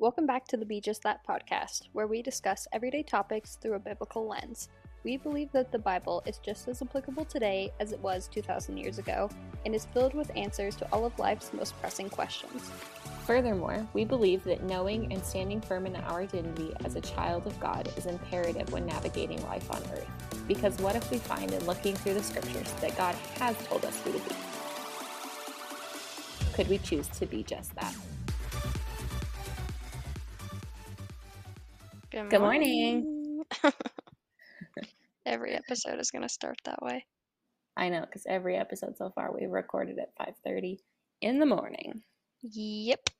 Welcome back to the Be Just That podcast, where we discuss everyday topics through a biblical lens. We believe that the Bible is just as applicable today as it was 2,000 years ago and is filled with answers to all of life's most pressing questions. Furthermore, we believe that knowing and standing firm in our identity as a child of God is imperative when navigating life on earth. Because what if we find in looking through the scriptures that God has told us who to be? Could we choose to be just that? Good, Good morning. Every episode is going to start that way. I know, because every episode so far we've recorded at 5:30 in the morning. Yep.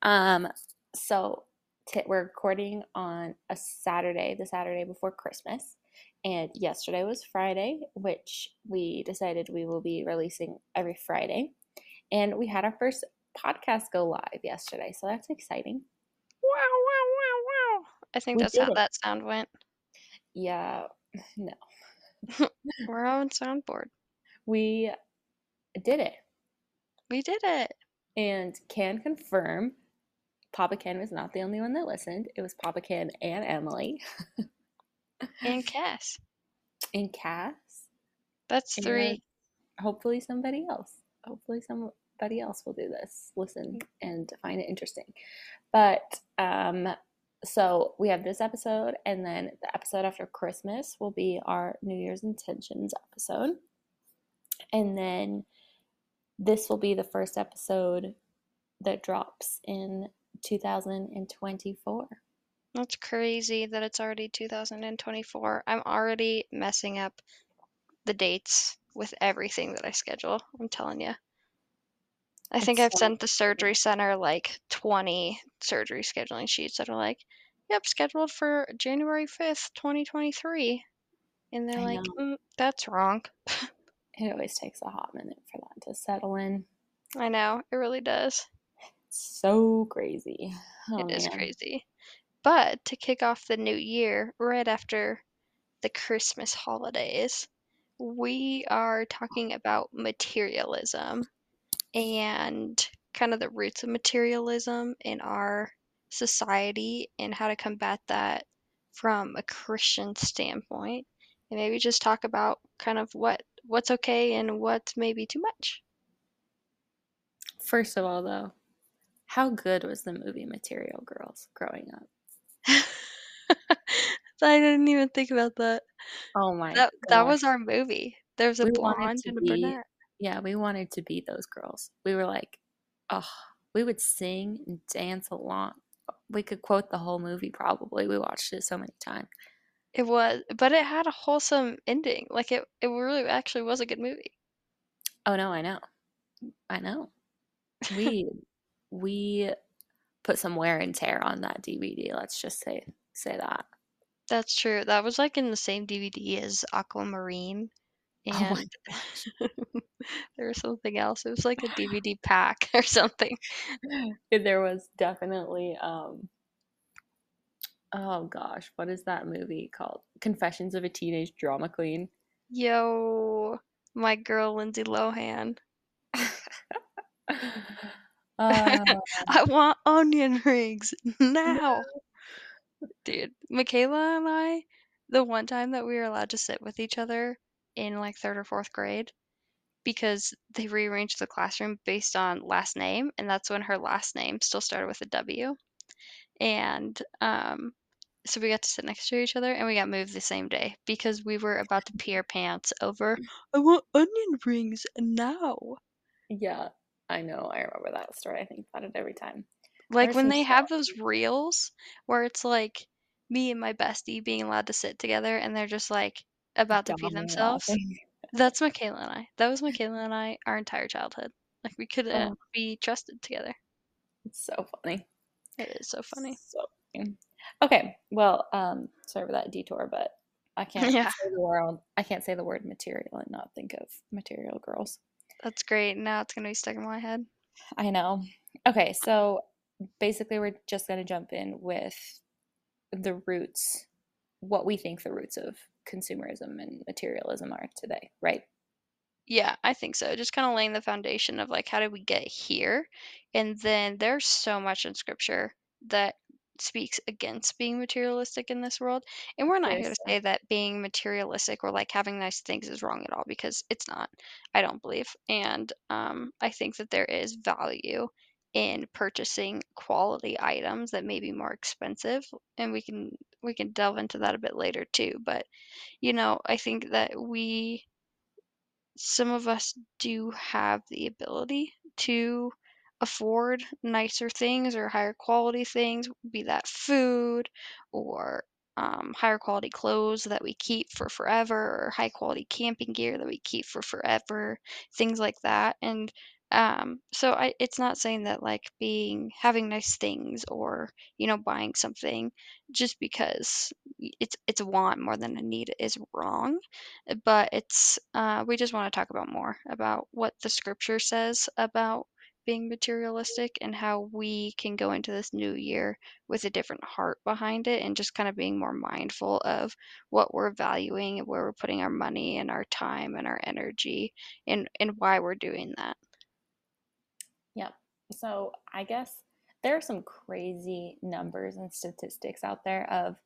Um, so t- we're recording on a Saturday, the Saturday before Christmas, and yesterday was Friday, which we decided we will be releasing every Friday, and we had our first podcast go live yesterday, so that's exciting. Wow. I think We that's how it. that sound went. Yeah, no, We're on soundboard. we did it, We did it. and can confirm. Papa Ken was not the only one that listened. It was Papa Ken and Emily And Cass. and Cass. That's and three. hopefully somebody else hopefully somebody else will do this listen and find it interesting but um so we have this episode and then the episode after christmas will be our new year's intentions episode and then this will be the first episode that drops in 2024 That's crazy that it's already 2024. I'm already messing up the dates with everything that I schedule. I'm telling you. I think I've sent the surgery center like 20 surgery scheduling sheets that are like, yep, scheduled for January 5th, 2023. And they're I like, know. mm, that's wrong. it always takes a hot minute for that to settle in I know, it really does. so crazy oh, It is man. crazy. But to kick off the new year, right after the Christmas holidays, we are talking about materialism and kind of the roots of materialism in our society and how to combat that from a Christian standpoint. And maybe just talk about kind of what what's okay and what's maybe too much. First of all, though, how good was the movie Material Girls growing up? I didn't even think about that. Oh my That that was our movie. There was a We blonde and a brunette. Yeah, we wanted to be those girls. We were like, oh, we would sing and dance along. We could quote the whole movie probably. We watched it so many times. It was, but it had a wholesome ending. Like it, it really actually was a good movie. Oh no, I know. I know. We we put some wear and tear on that DVD. Let's just say say that. That's true. That was like in the same DVD as Aquamarine, and there was something else. It was like a DVD pack or something. there was definitely um oh gosh what is that movie called confessions of a teenage drama queen Yo, my girl Lindsay Lohan. uh, I want onion rings now. Dude, Michaela and I, the one time that we were allowed to sit with each other in like third or fourth grade, because they rearranged the classroom based on last name, and that's when her last name still started with a W. And um, so we got to sit next to each other, and we got moved the same day because we were about to pee our pants over, I want onion rings now. yeah i know i remember that story i think about it every time Like There's when they have those reels where it's like me and my bestie being allowed to sit together and they're just like about to pee themselves. laughing. That's Michaela and I. That was Michaela and I our entire childhood. Like we couldn't Oh. be trusted together. it's so funny It is so funny. so funny. okay well um sorry for that detour but i can't Yeah. say the word i can't say the word material and not think of material girls That's great. Now it's gonna be stuck in my head. I know. Okay, so basically, we're just going to jump in with the roots, what we think the roots of consumerism and materialism are today, right? Yeah, I think so. Just kind of laying the foundation of like how did we get here? And then there's so much in scripture that speaks against being materialistic in this world. And we're not here to say that being materialistic or like having nice things is wrong at all because it's not. I don't believe. And um, I think that there is value in purchasing quality items that may be more expensive and we can we can delve into that a bit later too but you know i think that we some of us do have the ability to afford nicer things or higher quality things, be that food or um, higher quality clothes that we keep for forever, or high quality camping gear that we keep for forever, things like that. And um, so I, it's not saying that like being having nice things or you know buying something just because it's it's a want more than a need is wrong but it's uh, we just want to talk about more about what the scripture says about being materialistic and how we can go into this new year with a different heart behind it and just kind of being more mindful of what we're valuing and where we're putting our money and our time and our energy and and why we're doing that. So I guess there are some crazy numbers and statistics out there of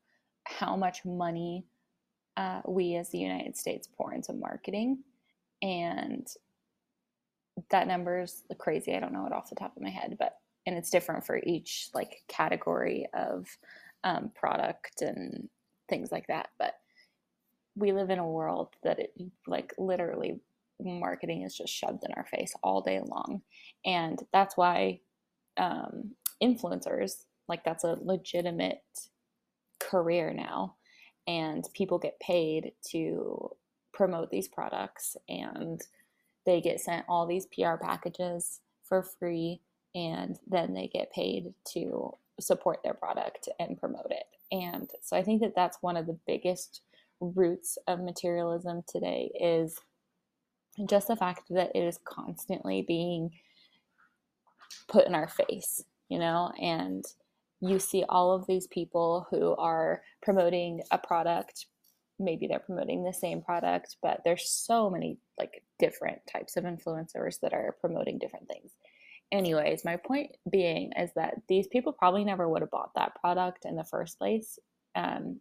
how much money uh, we as the United States pour into marketing. And that number is crazy. I don't know it off the top of my head, but and it's different for each like category of um, product and things like that. But we live in a world that it like literally marketing is just shoved in our face all day long, and that's why um, influencers like that's a legitimate career now and people get paid to promote these products and they get sent all these PR packages for free and then they get paid to support their product and promote it. And so I think that that's one of the biggest roots of materialism today is just the fact that it is constantly being put in our face, you know, and you see all of these people who are promoting a product maybe they're promoting the same product but there's so many like different types of influencers that are promoting different things. Anyways my point being is that these people probably never would have bought that product in the first place um,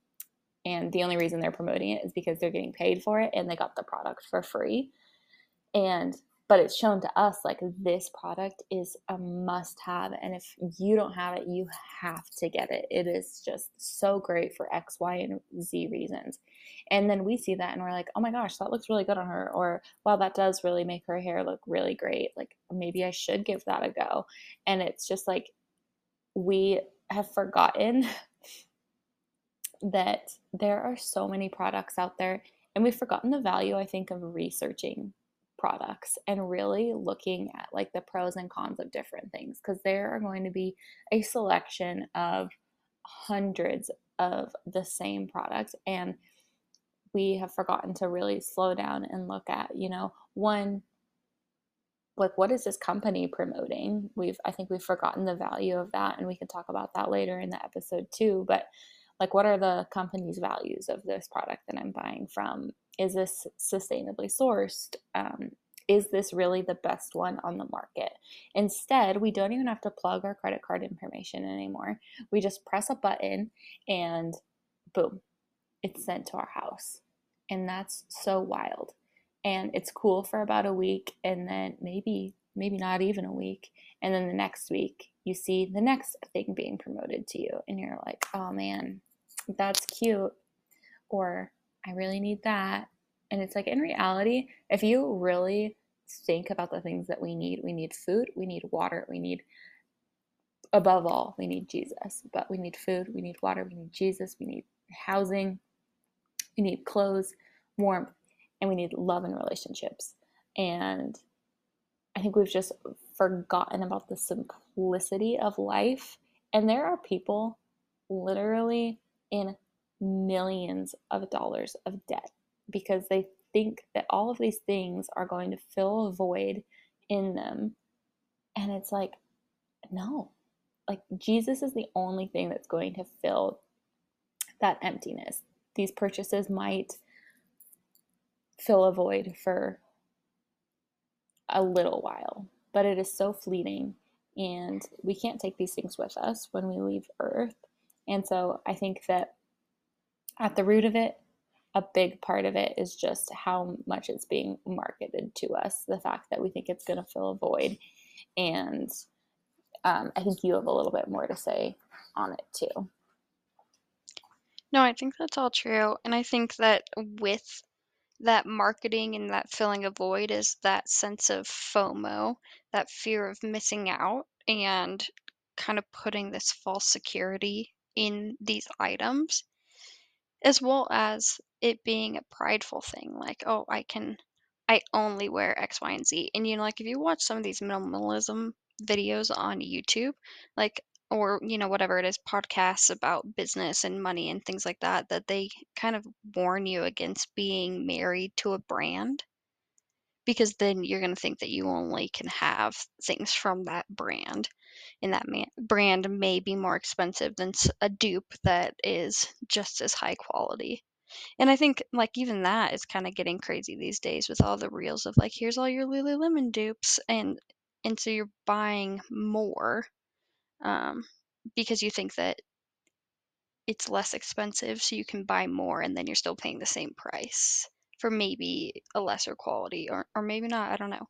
and the only reason they're promoting it is because they're getting paid for it and they got the product for free and but it's shown to us like this product is a must have and if you don't have it you have to get it. It is just so great for x y and z reasons. And then we see that and we're like oh my gosh that looks really good on her or wow that does really make her hair look really great. Like maybe i should give that a go. And it's just like we have forgotten that there are so many products out there and we've forgotten the value i think of researching products and really looking at like the pros and cons of different things because there are going to be a selection of hundreds of the same products and we have forgotten to really slow down and look at you know one like what is this company promoting? We've i think we've forgotten the value of that and we can talk about that later in the episode too but like what are the company's values of this product that i'm buying from is this sustainably sourced? Um, is this really the best one on the market? Instead we don't even have to plug our credit card information anymore. We just press a button and boom it's sent to our house. And that's so wild. And it's cool for about a week and then maybe maybe not even a week. And then the next week you see the next thing being promoted to you and you're like oh man that's cute. Or I really need that. And it's like in reality, if you really think about the things that we need, we need food, we need water, we need above all, we need Jesus. But we need food, we need water, we need Jesus, we need housing, we need clothes, warmth, and we need love and relationships. And I think we've just forgotten about the simplicity of life. And there are people literally in millions of dollars of debt because they think that all of these things are going to fill a void in them. And it's like, no, like Jesus is the only thing that's going to fill that emptiness. These purchases might fill a void for a little while, but it is so fleeting and we can't take these things with us when we leave Earth. And so I think that at the root of it, a big part of it is just how much it's being marketed to us. The fact that we think it's going to fill a void. And um, I think you have a little bit more to say on it too. No, I think that's all true. And I think that with that marketing and that filling a void is that sense of FOMO, that fear of missing out, and kind of putting this false security in these items, as well as it being a prideful thing. Like, oh, I can, I only wear X, Y, and Z. And, you know, like if you watch some of these minimalism videos on YouTube, like or you know whatever it is podcasts about business and money and things like that that they kind of warn you against being married to a brand because then you're going to think that you only can have things from that brand and that man- brand may be more expensive than a dupe that is just as high quality and i think like even that is kind of getting crazy these days with all the reels of like here's all your lululemon dupes and and so you're buying more um, because you think that it's less expensive, so you can buy more and then you're still paying the same price for maybe a lesser quality or, or maybe not. I don't know.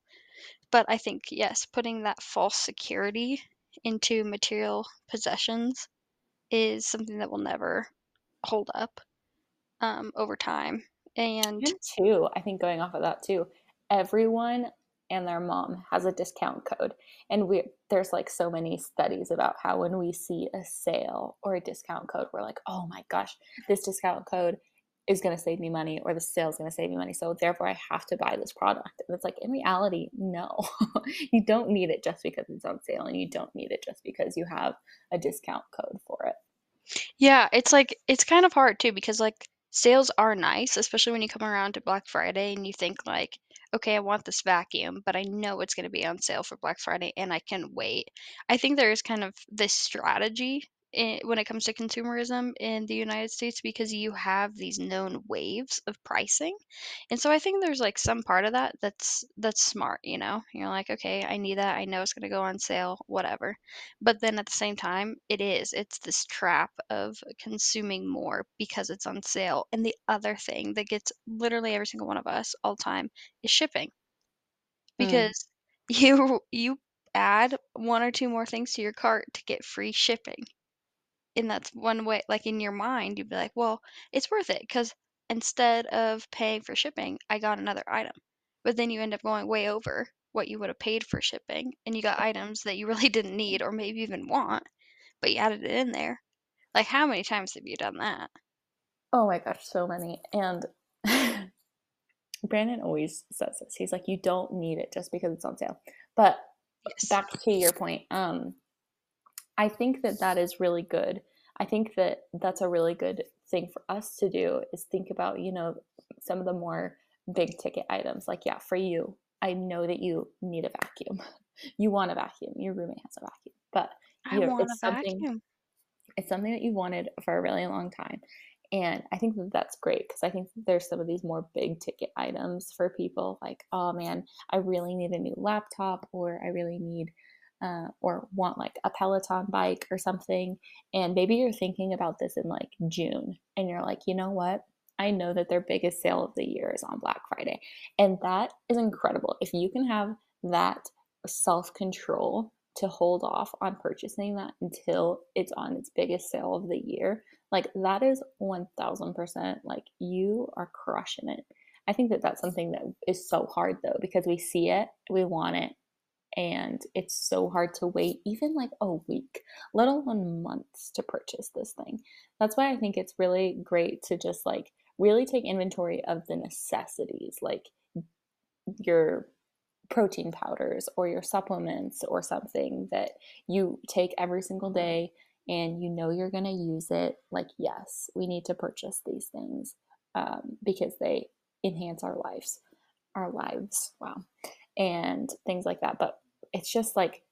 But I think, yes, putting that false security into material possessions is something that will never hold up um, over time. And And two, I think going off of that too, everyone and their mom has a discount code. And we there's like so many studies about how when we see a sale or a discount code, we're like, oh my gosh, this discount code is going to save me money or the sale is going to save me money. So therefore I have to buy this product. And it's like in reality, no. you don't need it just because it's on sale and you don't need it just because you have a discount code for it. yeah, it's like it's kind of hard too because like sales are nice, especially when you come around to Black Friday and you think like, okay, I want this vacuum, but I know it's going to be on sale for Black Friday and I can wait. I think there is kind of this strategy when it comes to consumerism in the United States because you have these known waves of pricing. And so I think there's like some part of that that's that's smart, you know. You're like, okay, I need that. I know it's going to go on sale, whatever. But then at the same time, it is. It's this trap of consuming more because it's on sale. And the other thing that gets literally every single one of us all the time is shipping. Mm. Because you you add one or two more things to your cart to get free shipping. And that's one way like in your mind, you'd be like, well, it's worth it because instead of paying for shipping, I got another item. But then you end up going way over what you would have paid for shipping, and you got items that you really didn't need or maybe even want but you added it in there. Like, how many times have you done that? Oh my gosh, so many. And Brandon always says this. He's like, you don't need it just because it's on sale. But Yes. back to your point, um, I think that that is really good. I think that that's a really good thing for us to do is think about, you know, some of the more big ticket items. Like, yeah, for you, I know that you need a vacuum. You want a vacuum. Your roommate has a vacuum, but I know, want a it's something vacuum. it's something that you wanted for a really long time. And I think that that's great because I think there's some of these more big ticket items for people like, oh man, I really need a new laptop or I really need uh, or want like a Peloton bike or something. And maybe you're thinking about this in like June and you're like, you know what? I know that their biggest sale of the year is on Black Friday. And that is incredible. If you can have that self control to hold off on purchasing that until it's on its biggest sale of the year, like that is 1000% like you are crushing it. I think that that's something that is so hard though because we see it, we want it, and it's so hard to wait even like a week, let alone months to purchase this thing. That's why I think it's really great to just like really take inventory of the necessities, like your protein powders or your supplements or something that you take every single day and you know you're going to use it. Like, yes, we need to purchase these things um, because they enhance our lives, our lives. Wow. And things like that. But it's just like,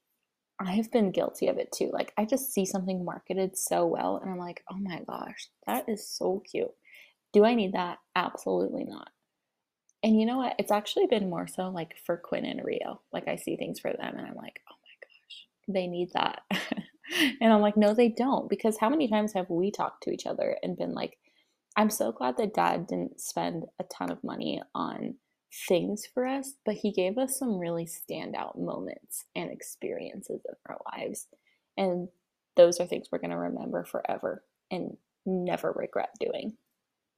I've been guilty of it too. Like, I just see something marketed so well, and I'm like, oh my gosh, that is so cute. Do I need that? Absolutely not. And you know what? It's actually been more so like for Quinn and Rio. Like I see things for them and I'm like, oh my gosh, they need that. and I'm like, no, they don't. Because how many times have we talked to each other and been like, I'm so glad that dad didn't spend a ton of money on things for us, but he gave us some really standout moments and experiences in our lives. And those are things we're going to remember forever and never regret doing.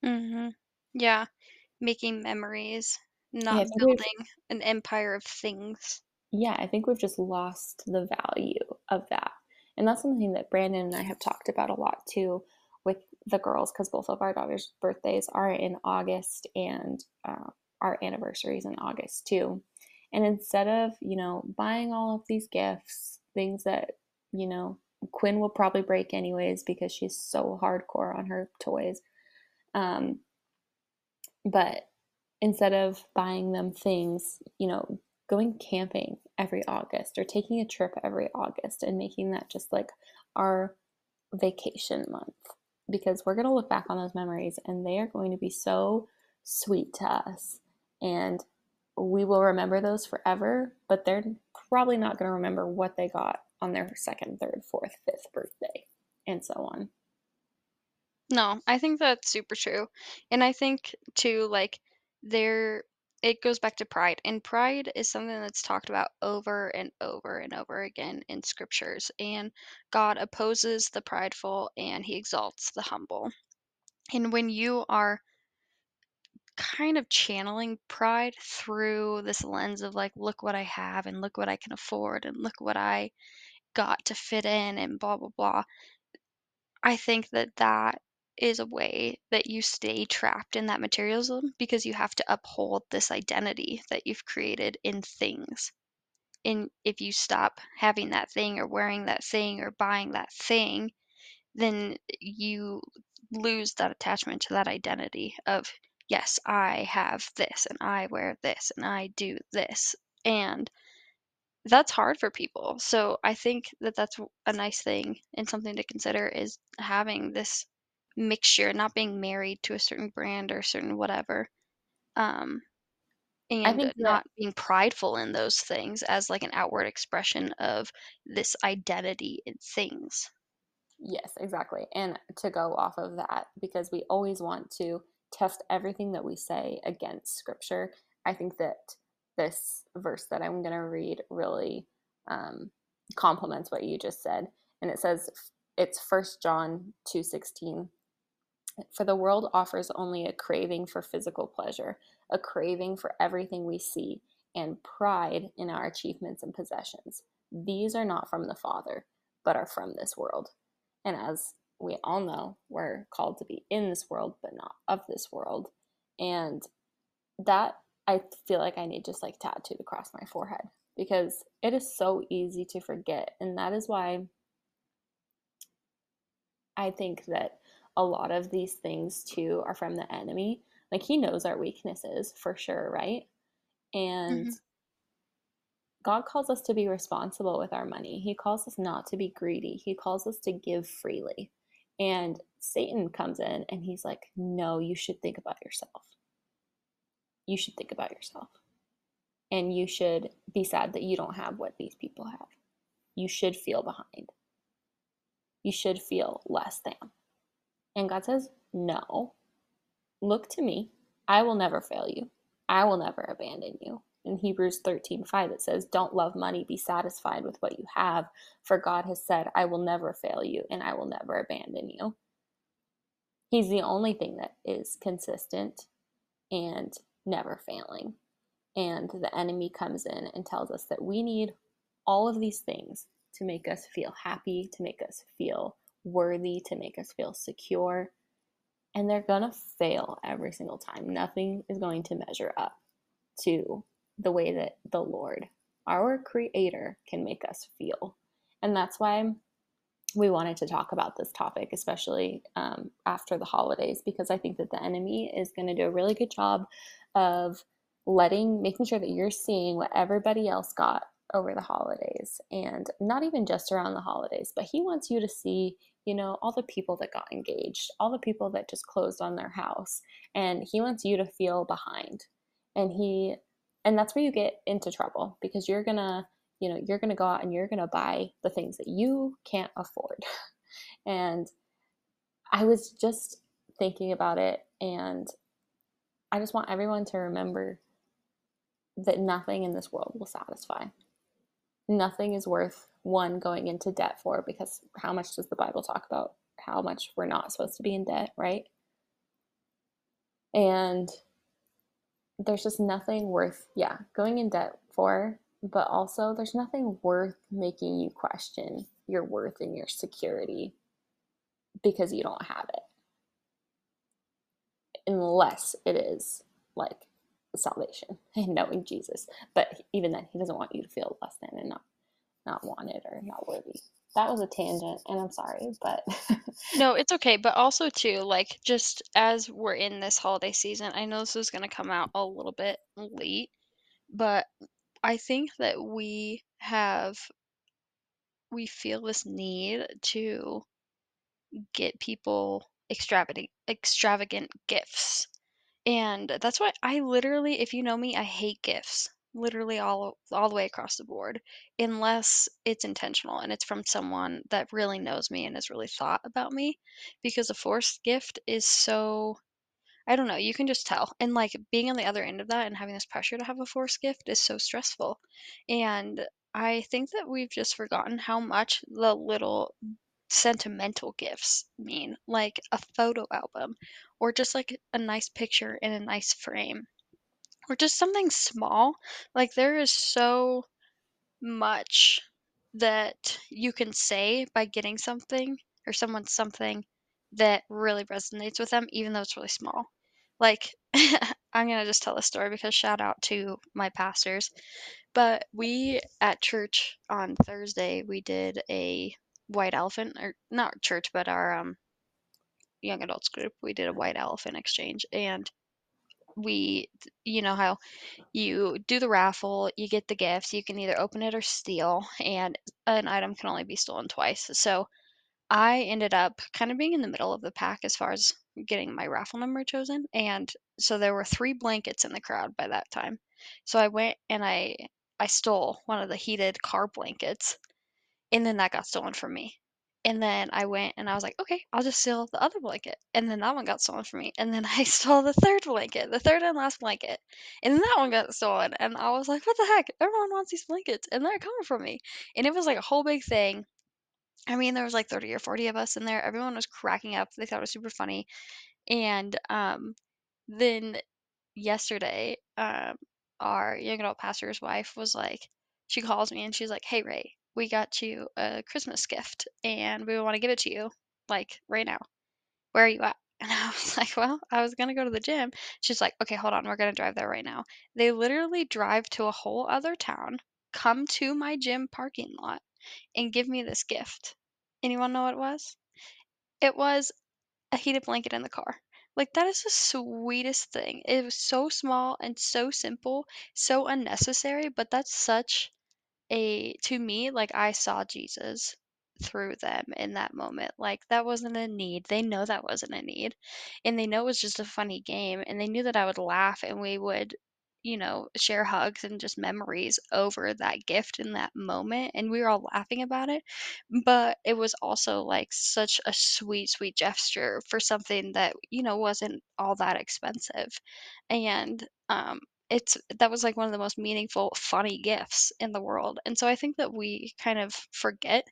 Mm-hmm. Yeah. Making memories, not building an empire of things. Yeah, I think we've just lost the value of that. And that's something that Brandon and I have talked about a lot too with the girls because both of our daughters' birthdays are in August and uh, our anniversaries in August too. And instead of, you know, buying all of these gifts, things that, you know, Quinn will probably break anyways because she's so hardcore on her toys. Um, but instead of buying them things, you know, going camping every August or taking a trip every August and making that just like our vacation month because we're going to look back on those memories and they are going to be so sweet to us and we will remember those forever, but they're probably not going to remember what they got on their second, third, fourth, fifth birthday, and so on. No, I think that's super true. And I think too, like, there, it goes back to pride. And pride is something that's talked about over and over and over again in scriptures. And God opposes the prideful and he exalts the humble. And when you are kind of channeling pride through this lens of like, look what I have and look what I can afford and look what I got to fit in and blah, blah, blah. I think that that is a way that you stay trapped in that materialism because you have to uphold this identity that you've created in things. And if you stop having that thing or wearing that thing or buying that thing, then you lose that attachment to that identity of yes, I have this and I wear this and I do this. And that's hard for people. So I think that that's a nice thing and something to consider is having this mixture, not being married to a certain brand or certain whatever. Um, and that, not being prideful in those things as like an outward expression of this identity in things. Yes, exactly. And to go off of that, because we always want to test everything that we say against scripture. I think that this verse that I'm going to read really um, complements what you just said. And it says, it's First John 2.16. For the world offers only a craving for physical pleasure, a craving for everything we see, and pride in our achievements and possessions. These are not from the Father, but are from this world. And as we all know we're called to be in this world but not of this world and that i feel like i need just like tattooed across my forehead because it is so easy to forget and that is why i think that a lot of these things too are from the enemy like he knows our weaknesses for sure right and mm-hmm. God calls us to be responsible with our money. He calls us not to be greedy. He calls us to give freely. And Satan comes in and he's like, No, you should think about yourself. You should think about yourself. And you should be sad that you don't have what these people have. You should feel behind. You should feel less than. And God says, No. Look to me. I will never fail you. I will never abandon you in Hebrews 13 5, it says, Don't love money, be satisfied with what you have, for God has said, I will never fail you and I will never abandon you. He's the only thing that is consistent and never failing. And the enemy comes in and tells us that we need all of these things to make us feel happy, to make us feel worthy, to make us feel secure. And they're going to fail every single time. Nothing is going to measure up to the way that the Lord, our Creator, can make us feel. And that's why we wanted to talk about this topic, especially um, after the holidays, because I think that the enemy is going to do a really good job of letting, making sure that you're seeing what everybody else got over the holidays and not even just around the holidays, but he wants you to see, you know, all the people that got engaged, all the people that just closed on their house, and he wants you to feel behind. And he and that's where you get into trouble because you're gonna you know, you're to go out and you're to buy the things that you can't afford. and I was just thinking about it and I just want everyone to remember that nothing in this world will satisfy. Nothing is worth one going into debt for because how much does the Bible talk about how much we're not supposed to be in debt, right? And there's just nothing worth, yeah, going in debt for, but also there's nothing worth making you question your worth and your security because you don't have it. Unless it is like salvation and knowing Jesus. But even then, he doesn't want you to feel less than and not not wanted or not worthy. That was a tangent, and I'm sorry, but no, it's okay. But also too, like just as we're in this holiday season, I know this is gonna come out a little bit late, but I think that we have we feel this need to get people extravagant extravagant gifts and that's why I literally if you know me, I hate gifts. Literally all all the way across the board, unless it's intentional and it's from someone that really knows me and has really thought about me. Because a forced gift is so I don't know, you can just tell. And like being on the other end of that and having this pressure to have a forced gift is so stressful. And I think that we've just forgotten how much the little sentimental gifts mean, like a photo album or just like a nice picture in a nice frame or just something small. Like there is so much that you can say by getting something or someone something that really resonates with them, even though it's really small. Like, I'm going to just tell a story because shout out to my pastors. But we at church on Thursday, we did a white elephant, or not church, but our um, young adults group. We did a white elephant exchange. And we, you know, how you do the raffle, you get the gifts, you can either open it or steal, and an item can only be stolen twice. So I ended up kind of being in the middle of the pack as far as getting my raffle number chosen. And so there were three blankets in the crowd by that time. So I went and I I stole one of the heated car blankets and then that got stolen from me. And then I went and I was like, okay, I'll just steal the other blanket. And then that one got stolen from me. And then I stole the third blanket, the third and last blanket. And then that one got stolen. And I was like, what the heck? Everyone wants these blankets and they're coming from me. And it was like a whole big thing. I mean, there was like 30 or 40 of us in there. Everyone was cracking up. They thought it was super funny. And um, then yesterday, um, our young adult pastor's wife was like, she calls me and she's like, hey, Ray, we got you a Christmas gift and we want to give it to you, like right now. Where are you at? And I was like, well, I was going to go to the gym. She's like, okay, hold on. We're going to drive there right now. They literally drive to a whole other town, come to my gym parking lot, and give me this gift. Anyone know what it was? It was a heated blanket in the car. Like, that is the sweetest thing. It was so small and so simple, so unnecessary, but that's such a to me, like, I saw Jesus through them in that moment. Like, that wasn't a need. They know that wasn't a need. And they know it was just a funny game, and they knew that I would laugh and we would, you know, share hugs and just memories over that gift in that moment, and we were all laughing about it. But it was also, like, such a sweet, sweet gesture for something that, you know, wasn't all that expensive. And, um it's that was like one of the most meaningful, funny gifts in the world. And so I think that we kind of forget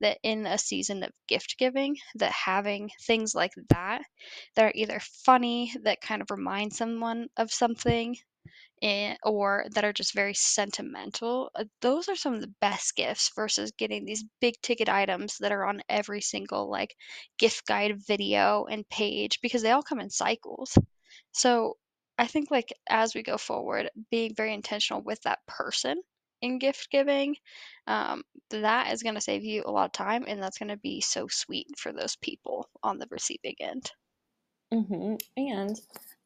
that in a season of gift giving, that having things like that that are either funny, that kind of remind someone of something, eh, or that are just very sentimental, uh, those are some of the best gifts versus getting these big ticket items that are on every single like gift guide video and page because they all come in cycles. So I think like as we go forward, being very intentional with that person in gift giving, um, that is going to save you a lot of time and that's going to be so sweet for those people on the receiving end. hmm And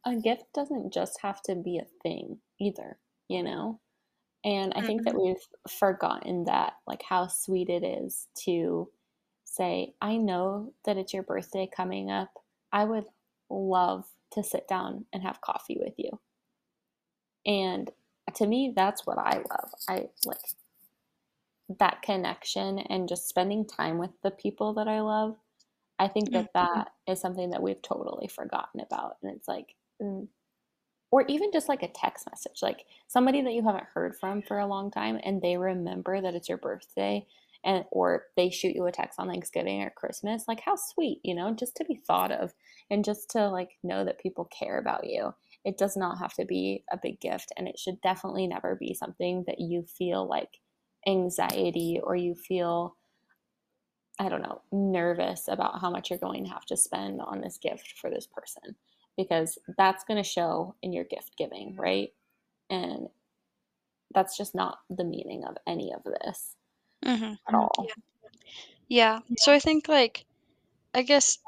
a gift doesn't just have to be a thing either, you know? And I think that hmm we've forgotten that, like how sweet it is to say, I know that it's your birthday coming up. I would love to sit down and have coffee with you. And to me, that's what I love. I like that connection and just spending time with the people that I love, I think that that is something that we've totally forgotten about. And it's like, mm, or even just like a text message, like somebody that you haven't heard from for a long time and they remember that it's your birthday and or they shoot you a text on Thanksgiving or Christmas, like how sweet, you know, just to be thought of and just to like know that people care about you. It does not have to be a big gift and it should definitely never be something that you feel like anxiety or you feel I don't know, nervous about how much you're going to have to spend on this gift for this person because that's going to show in your gift giving, right? And that's just not the meaning of any of this mhm. at all. Yeah. Yeah. So I think like I guess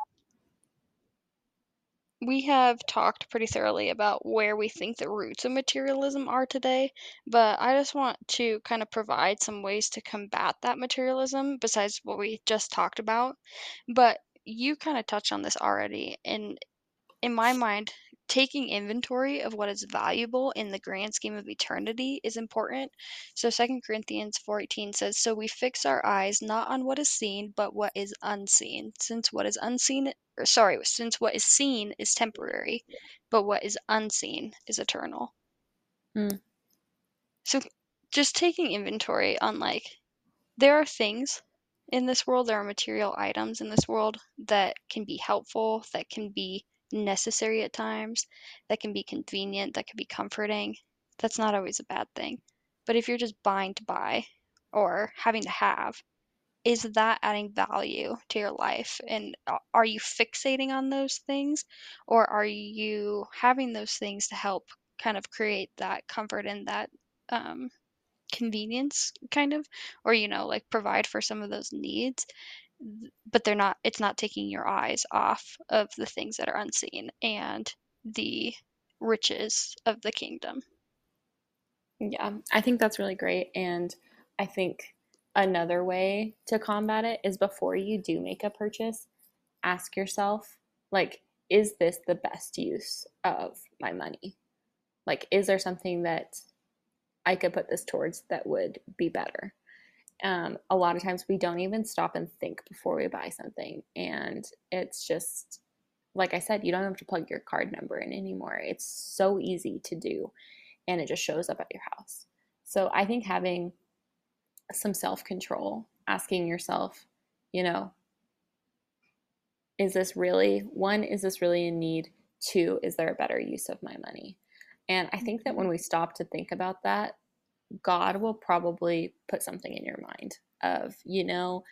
we have talked pretty thoroughly about where we think the roots of materialism are today, but I just want to kind of provide some ways to combat that materialism besides what we just talked about. But you kind of touched on this already, and in my mind, taking inventory of what is valuable in the grand scheme of eternity is important. So Second Corinthians 4:18 says, "So we fix our eyes not on what is seen, but what is unseen, since what is unseen or sorry, since what is seen is temporary, but what is unseen is eternal." Mm. So just taking inventory on like there are things in this world, there are material items in this world that can be helpful, that can be necessary at times, that can be convenient, that can be comforting. That's not always a bad thing. But if you're just buying to buy or having to have, is that adding value to your life? And are you fixating on those things? Or are you having those things to help kind of create that comfort and that um, convenience kind of or you know like provide for some of those needs but they're not it's not taking your eyes off of the things that are unseen and the riches of the kingdom Yeah, I think that's really great. And I think another way to combat it is before you do make a purchase, ask yourself, like, is this the best use of my money? Like, is there something that I could put this towards that would be better? Um, a lot of times we don't even stop and think before we buy something. And it's just, like I said, you don't have to plug your card number in anymore. It's so easy to do and it just shows up at your house. So I think having some self control, asking yourself, you know, is this really, one, is this really in need? Two, is there a better use of my money? And I think that when we stop to think about that, God will probably put something in your mind of, you know,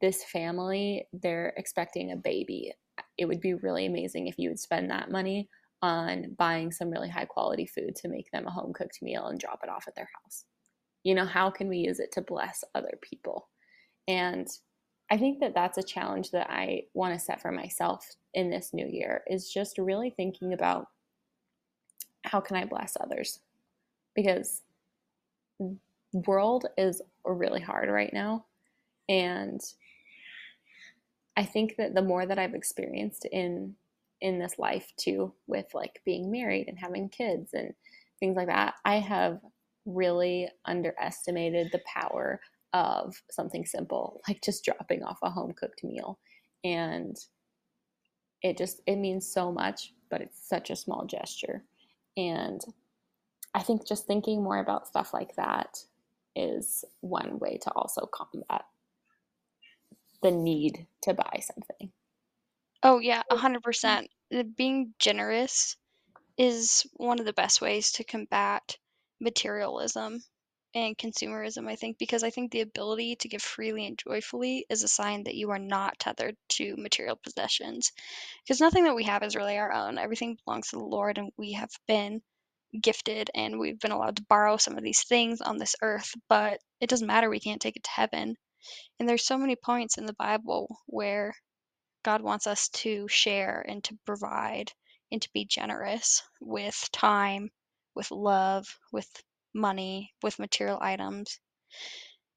this family, they're expecting a baby. It would be really amazing if you would spend that money on buying some really high quality food to make them a home cooked meal and drop it off at their house. You know, how can we use it to bless other people? And I think that that's a challenge that I want to set for myself in this new year is just really thinking about how can I bless others? Because world is really hard right now. And I think that the more that I've experienced in in this life too with like being married and having kids and things like that, I have really underestimated the power of something simple like just dropping off a home cooked meal. And it just it means so much but it's such a small gesture. And i think just thinking more about stuff like that is one way to also combat the need to buy something oh yeah 100% uh, being generous is one of the best ways to combat materialism and consumerism, I think, because I think the ability to give freely and joyfully is a sign that you are not tethered to material possessions. Because nothing that we have is really our own. Everything belongs to the Lord, and we have been gifted and we've been allowed to borrow some of these things on this earth, but it doesn't matter. We can't take it to heaven. And there's so many points in the Bible where God wants us to share and to provide and to be generous with time, with love, with money, with material items.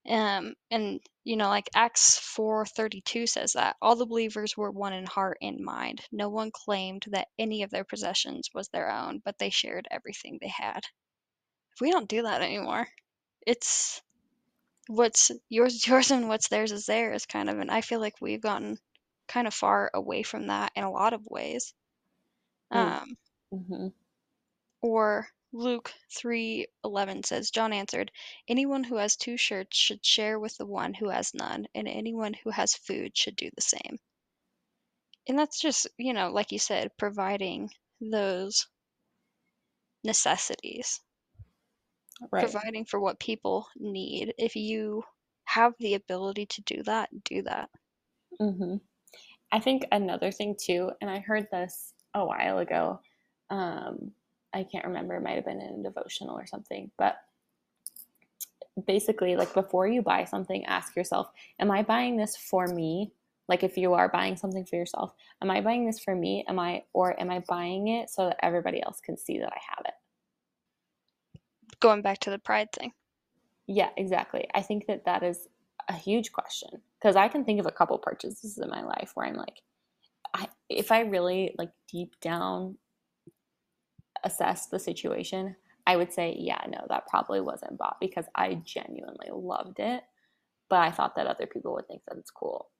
Um, and you know, like Acts 4:32 says that all the believers were one in heart and mind. No one claimed that any of their possessions was their own, but they shared everything they had. We don't do that anymore. It's what's yours is yours and what's theirs is theirs kind of and I feel like we've gotten kind of far away from that in a lot of ways. Mm. Um, hmm or Luke 3:11 says John answered, "Anyone who has two shirts should share with the one who has none, and anyone who has food should do the same." And that's just, you know, like you said, providing those necessities, Right. providing for what people need. If you have the ability to do that, do that. hmm I think another thing too, and I heard this a while ago. Um, I can't remember; it might have been in a devotional or something. But basically, like before you buy something, ask yourself, "Am I buying this for me?" Like if you are buying something for yourself, am I buying this for me? Am I or am I buying it so that everybody else can see that I have it? Going back to the pride thing. Yeah, exactly. I think that that is a huge question because I can think of a couple purchases in my life where I'm like, I, if I really like deep down assess the situation, I would say, yeah, no, that probably wasn't bought because I genuinely loved it, but I thought that other people would think that it's cool.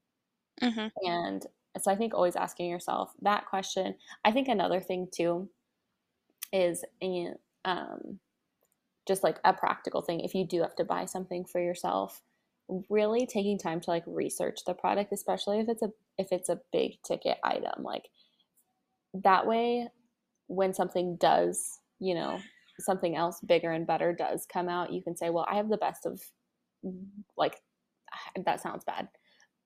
hmm And so I think always asking yourself that question. I think another thing too is in, um, just like a practical thing. If you do have to buy something for yourself, really taking time to like research the product, especially if it's a if it's a big ticket item, like that way when something does, you know, something else bigger and better does come out, you can say, well, I have the best of like that sounds bad,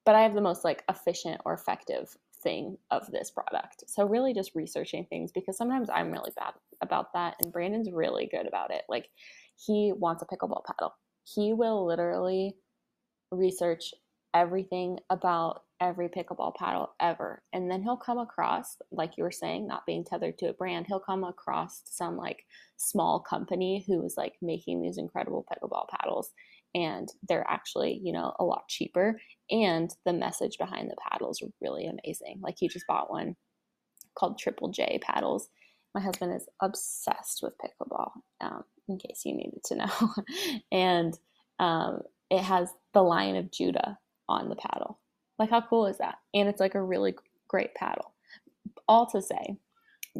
but I have the most like efficient or effective thing of this product. So really just researching things because sometimes I'm really bad about that and Brandon's really good about it. Like he wants a pickleball paddle. He will literally research everything about every pickleball paddle ever. And then he'll come across, like you were saying, not being tethered to a brand, he'll come across some like small company who is like making these incredible pickleball paddles. And they're actually, you know, a lot cheaper. And the message behind the paddles are really amazing. Like he just bought one called Triple J paddles. My husband is obsessed with pickleball, um, in case you needed to know. and um, it has the Lion of Judah on the paddle. Like, how cool is that? And it's like a really great paddle. All to say,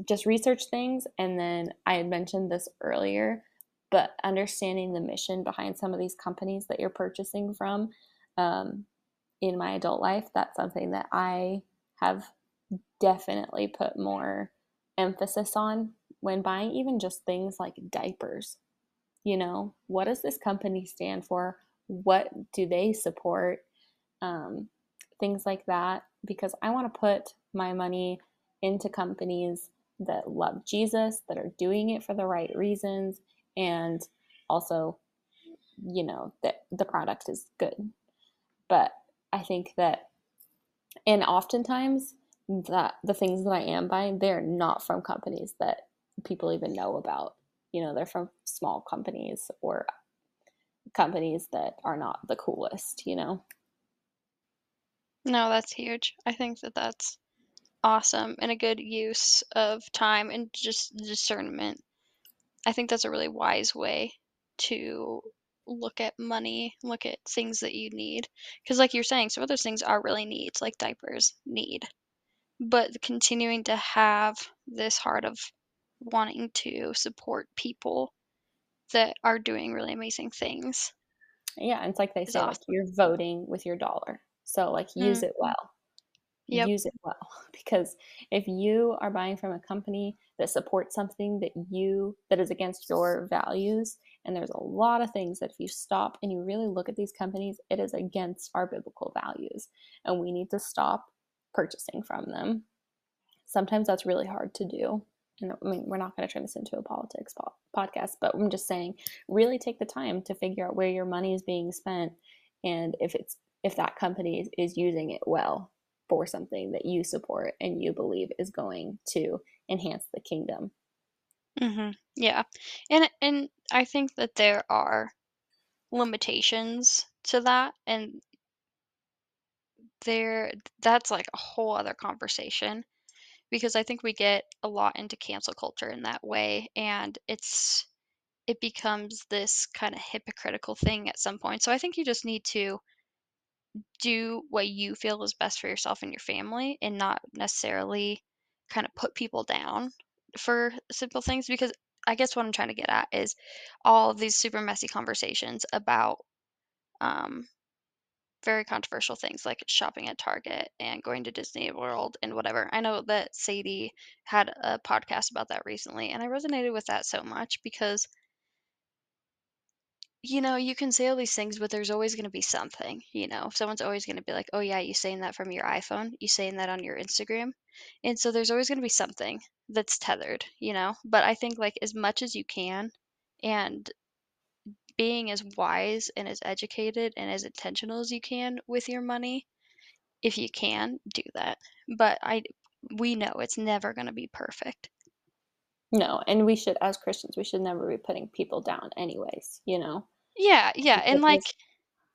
just research things. And then I had mentioned this earlier, but understanding the mission behind some of these companies that you're purchasing from um, in my adult life, that's something that I have definitely put more emphasis on when buying even just things like diapers. You know, what does this company stand for? What do they support? Um, things like that, because I want to put my money into companies that love Jesus, that are doing it for the right reasons, and also, you know, that the product is good. But I think that, and oftentimes, that the things that I am buying, they're not from companies that people even know about. You know, they're from small companies or companies that are not the coolest, you know? No, that's huge. I think that that's awesome and a good use of time and just discernment. I think that's a really wise way to look at money, look at things that you need. Because, like you're saying, some of those things are really needs, like diapers, need. But continuing to have this heart of wanting to support people that are doing really amazing things Yeah, and it's like they say, like you're voting with your dollar. So like use Mm, it well. yep. Use it well. Because if you are buying from a company that supports something that you that is against your values, and there's a lot of things that if you stop and you really look at these companies, it is against our biblical values. And we need to stop purchasing from them. Sometimes that's really hard to do. And I mean, we're not going to turn this into a politics po- podcast, but I'm just saying, really take the time to figure out where your money is being spent and if it's if that company is, using it well for something that you support and you believe is going to enhance the kingdom. hmm Yeah. And and I think that there are limitations to that and there that's like a whole other conversation because I think we get a lot into cancel culture in that way and it's it becomes this kind of hypocritical thing at some point. So I think you just need to do what you feel is best for yourself and your family and not necessarily kind of put people down for simple things because I guess what I'm trying to get at is all these super messy conversations about um, very controversial things like shopping at Target and going to Disney World and whatever. I know that Sadie had a podcast about that recently, and I resonated with that so much because you know, you can say all these things, but there's always going to be something, you know. Someone's always going to be like, "Oh yeah, you saying that from your iPhone? You saying that on your Instagram?" And so there's always going to be something that's tethered, you know. But I think like as much as you can and being as wise and as educated and as intentional as you can with your money, if you can, do that. But I we know it's never going to be perfect. No, and we should, as Christians, we should never be putting people down, anyways, you know? Yeah, yeah, and like,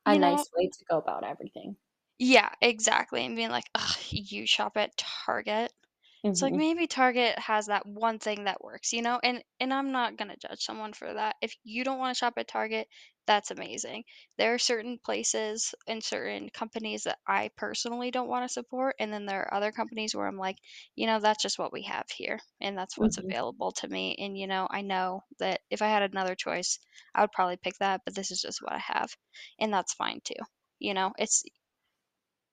a you know, nice way to go about everything. Yeah, exactly, and being like, "Ugh, you shop at Target?" It's like hmm maybe Target has that one thing that works, you know? And and I'm not gonna judge someone for that. If you don't wanna shop at Target, that's amazing. There are certain places and certain companies that I personally don't wanna support, and then there are other companies where I'm like, you know, that's just what we have here, and that's what's hmm available to me. And you know, I know that if I had another choice, I would probably pick that, but this is just what I have, and that's fine too. You know, it's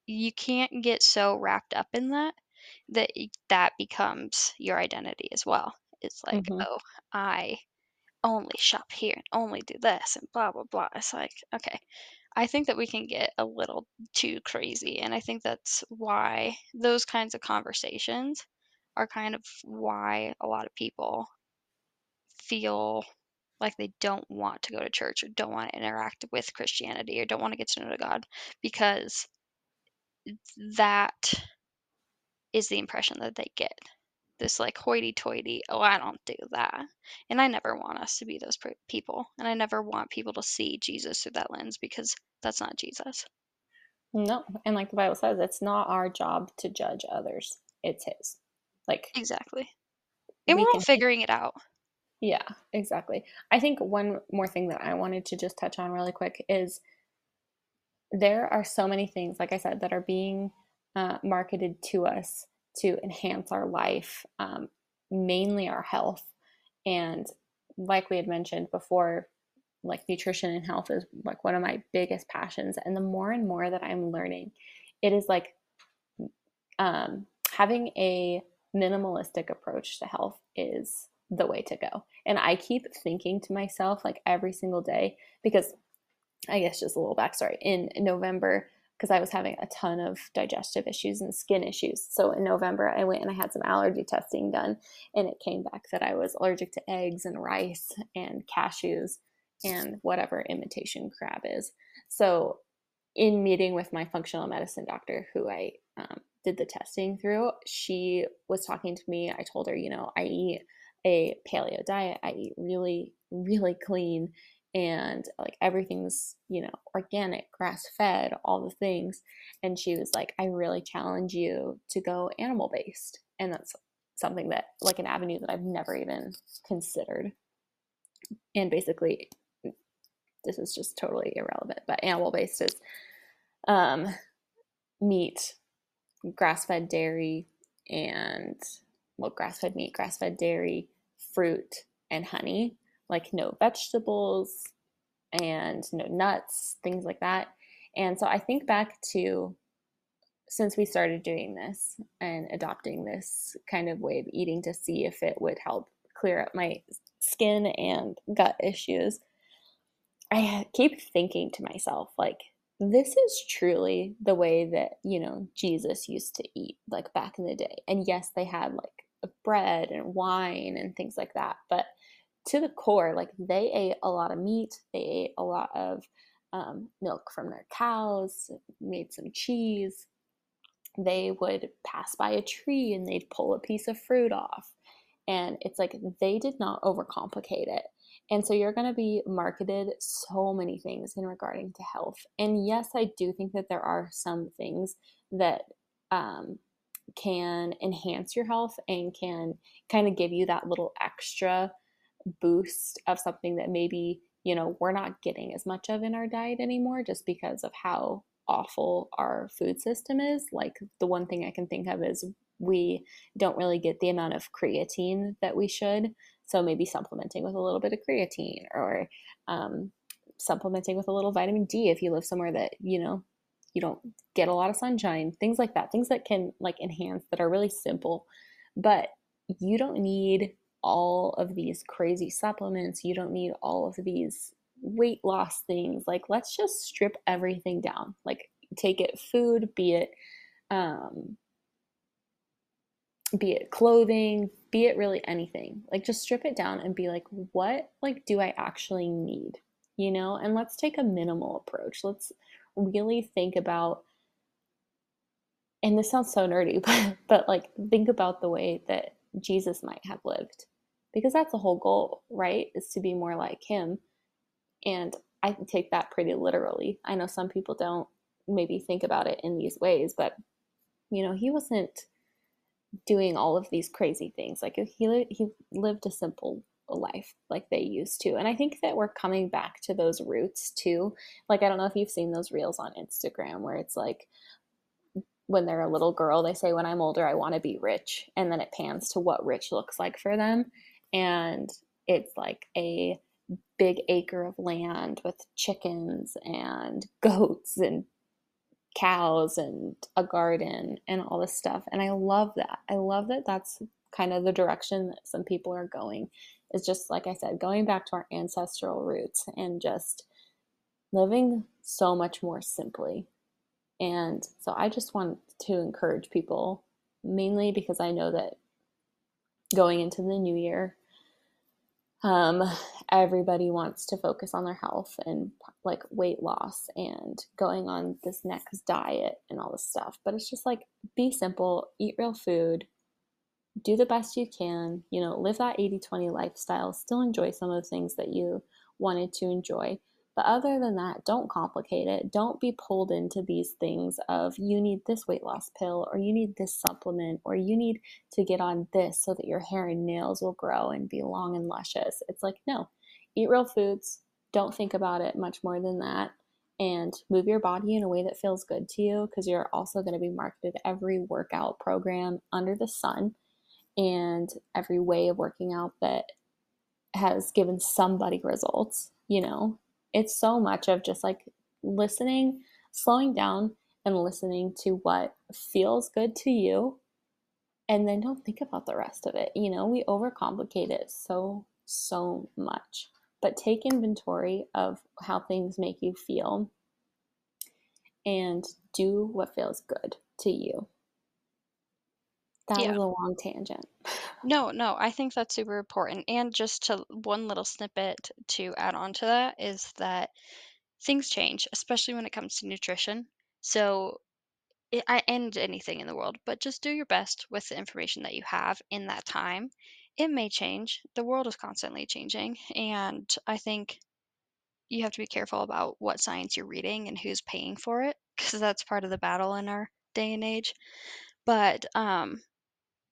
you can't get so wrapped up in that that that becomes your identity as well. It's like, hmm oh, I only shop here and only do this and blah blah blah. It's like, okay, I think that we can get a little too crazy, and I think that's why those kinds of conversations are kind of why a lot of people feel like they don't want to go to church or don't want to interact with Christianity or don't want to get to know God because that is the impression that they get. This like hoity-toity, oh, I don't do that. And I never want us to be those people. And I never want people to see Jesus through that lens because that's not Jesus. No, and like the Bible says, it's not our job to judge others, it's His. Like, Exactly. And we we're all figuring it out. Yeah, exactly. I think one more thing that I wanted to just touch on really quick is there are so many things, like I said, that are being uh, marketed to us to enhance our life, um, mainly our health. And like we had mentioned before, like nutrition and health is like one of my biggest passions. And the more and more that I'm learning, it is like um, having a minimalistic approach to health is the way to go. And I keep thinking to myself like every single day because I guess just a little backstory. In November, because I was having a ton of digestive issues and skin issues. So in November, I went and I had some allergy testing done, and it came back that I was allergic to eggs and rice and cashews and whatever imitation crab is. So, in meeting with my functional medicine doctor, who I um, did the testing through, she was talking to me. I told her, you know, I eat a paleo diet, I eat really, really clean and like everything's you know organic grass fed all the things and she was like i really challenge you to go animal based and that's something that like an avenue that i've never even considered. And basically this is just totally irrelevant but animal based is um meat grass fed dairy and well grass fed meat grass fed dairy fruit and honey like no vegetables and no nuts, things like that. And so I think back to since we started doing this and adopting this kind of way of eating to see if it would help clear up my skin and gut issues, I keep thinking to myself, like, this is truly the way that, you know, Jesus used to eat, like back in the day. And yes, they had like bread and wine and things like that. But to the core, like they ate a lot of meat, they ate a lot of um, milk from their cows, made some cheese. They would pass by a tree and they'd pull a piece of fruit off. And it's like they did not overcomplicate it. And so you're going to be marketed so many things in regarding to health. And yes, I do think that there are some things that um, can enhance your health and can kind of give you that little extra boost of something that maybe, you know, we're not getting as much of in our diet anymore just because of how awful our food system is. Like the one thing I can think of is we don't really get the amount of creatine that we should. So maybe supplementing with a little bit of creatine or um, supplementing with a little vitamin D if you live somewhere that, you know, you don't get a lot of sunshine, things like that, things that can like enhance that are really simple. But you don't need all of these crazy supplements. You don't need all of these weight loss things. Like, let's just strip everything down. Like, take it food, be it, um, be it clothing, be it really anything. Like, just strip it down and be like, what, like, do I actually need? You know, and let's take a minimal approach. Let's really think about and this sounds so nerdy, but but like think about the way that Jesus might have lived. Because that's the whole goal, right? Is to be more like him. And I take that pretty literally. I know some people don't maybe think about it in these ways, but you know, he wasn't doing all of these crazy things. Like he he lived a simple life like they used to. And I think that we're coming back to those roots too. Like I don't know if you've seen those reels on Instagram where it's like when they're a little girl, they say when I'm older I want to be rich and then it pans to what rich looks like for them and it's like a big acre of land with chickens and goats and cows and a garden and all this stuff. And I love that. I love that that's kind of the direction that some people are going. Is just like I said, going back to our ancestral roots and just living so much more simply. And so I just want to encourage people, mainly because I know that going into the new year, um, everybody wants to focus on their health and like weight loss and going on this next diet and all this stuff. But it's just like be simple, eat real food, do the best you can, you know, live that 80 20 lifestyle, still enjoy some of the things that you wanted to enjoy, but other than that, don't complicate it. Don't be pulled into these things of you need this weight loss pill or you need this supplement or you need to get on this so that your hair and nails will grow and be long and luscious. It's like, no, eat real foods. Don't think about it much more than that. And move your body in a way that feels good to you because you're also going to be marketed every workout program under the sun and every way of working out that has given somebody results, you know, it's so much of just like listening, slowing down, and listening to what feels good to you. And then don't think about the rest of it. You know, we overcomplicate it so, so much. But take inventory of how things make you feel and do what feels good to you. That yeah. was a long tangent. No, no, I think that's super important. And just to one little snippet to add on to that is that things change, especially when it comes to nutrition. So, it, I end anything in the world, but just do your best with the information that you have in that time. It may change. The world is constantly changing, and I think you have to be careful about what science you're reading and who's paying for it, because that's part of the battle in our day and age. But um,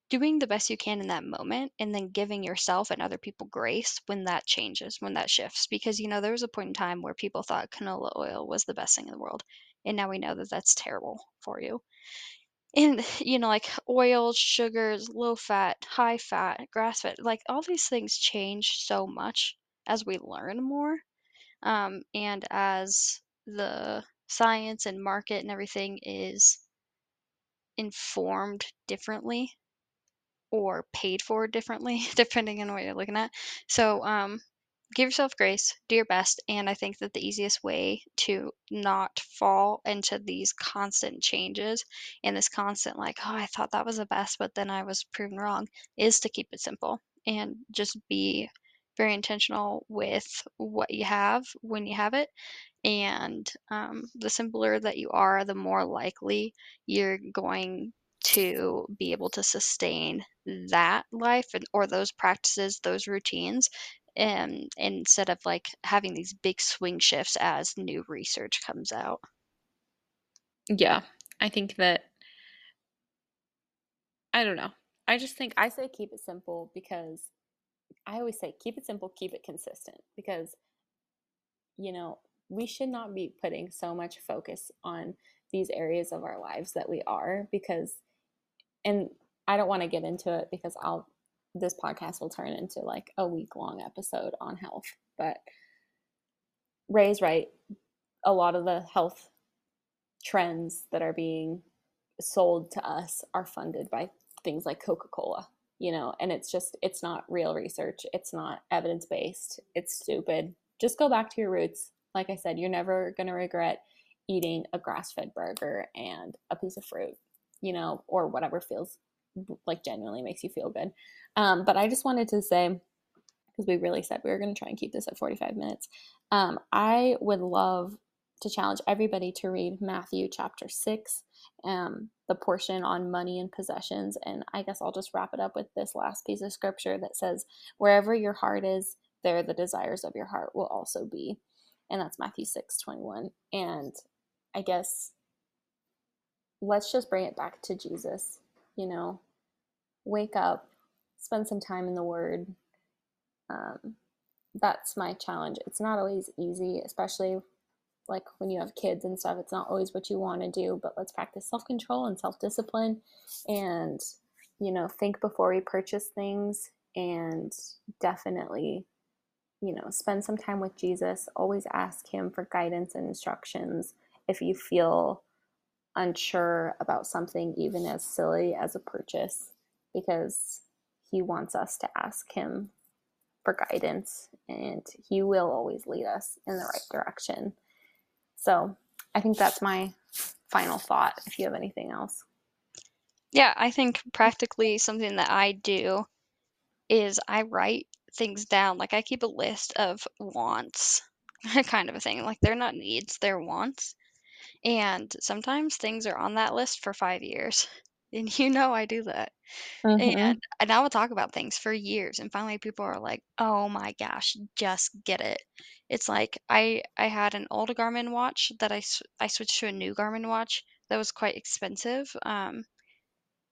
doing the best you can in that moment and then giving yourself and other people grace when that changes, when that shifts. Because, you know, there was a point in time where people thought canola oil was the best thing in the world. And now we know that that's terrible for you. And, you know, like oils, sugars, low fat, high fat, grass fat, like all these things change so much as we learn more. Um, and as the science and market and everything is informed differently or paid for differently, depending on what you're looking at. So, um, give yourself grace, do your best, and I think that the easiest way to not fall into these constant changes and this constant, like, oh, I thought that was the best, but then I was proven wrong, is to keep it simple and just be very intentional with what you have when you have it. And um, the simpler that you are, the more likely you're going to be able to sustain that life and, or those practices, those routines, and um, instead of like having these big swing shifts as new research comes out. Yeah, I think that I don't know. I just think I say keep it simple because I always say keep it simple, keep it consistent because you know, we should not be putting so much focus on these areas of our lives that we are because and I don't want to get into it because I'll this podcast will turn into like a week long episode on health. But Ray's right. A lot of the health trends that are being sold to us are funded by things like Coca-Cola, you know, and it's just it's not real research. It's not evidence-based. It's stupid. Just go back to your roots. Like I said, you're never going to regret eating a grass-fed burger and a piece of fruit, you know, or whatever feels like genuinely makes you feel good. Um, but I just wanted to say, because we really said we were going to try and keep this at 45 minutes, um, I would love to challenge everybody to read Matthew chapter 6, um, the portion on money and possessions. And I guess I'll just wrap it up with this last piece of scripture that says, Wherever your heart is, there the desires of your heart will also be. And that's Matthew 6 21. And I guess let's just bring it back to Jesus, you know, wake up, spend some time in the Word. Um, that's my challenge. It's not always easy, especially like when you have kids and stuff. It's not always what you want to do, but let's practice self control and self discipline and, you know, think before we purchase things and definitely, you know, spend some time with Jesus. Always ask Him for guidance and instructions if you feel unsure about something, even as silly as a purchase because he wants us to ask him for guidance and he will always lead us in the right direction. So I think that's my final thought. If you have anything else. Yeah, I think practically something that I do is I write things down. Like I keep a list of wants, kind of a thing. Like they're not needs, they're wants. And sometimes things are on that list for five years. And you know I do that. Mm-hmm. And and I will talk about things for years, and finally people are like, "Oh my gosh, just get it." It's like I I had an old Garmin watch that I I switched to a new Garmin watch that was quite expensive. Um,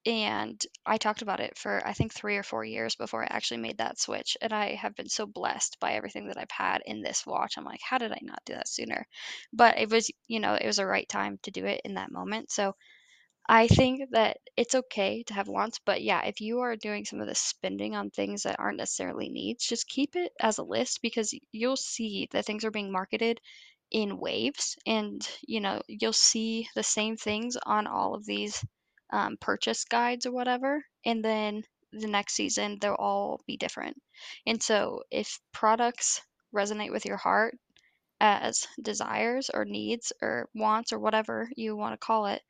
and I talked about it for I think three or four years before I actually made that switch. And I have been so blessed by everything that I've had in this watch. I'm like, how did I not do that sooner? But it was, you know, it was the right time to do it in that moment. So I think that it's okay to have wants, but yeah, if you are doing some of the spending on things that aren't necessarily needs, just keep it as a list because you'll see that things are being marketed in waves and you know you'll see the same things on all of these um, purchase guides or whatever and then the next season they'll all be different and so if products resonate with your heart as desires or needs or wants or whatever you want to call it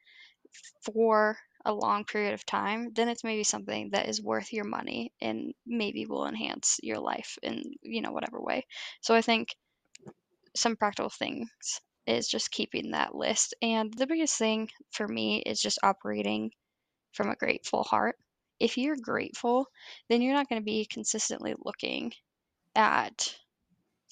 for a long period of time, then it's maybe something that is worth your money and maybe will enhance your life in, you know, whatever way. So I think some practical things is just keeping that list. And the biggest thing for me is just operating from a grateful heart. If you're grateful, then you're not going to be consistently looking at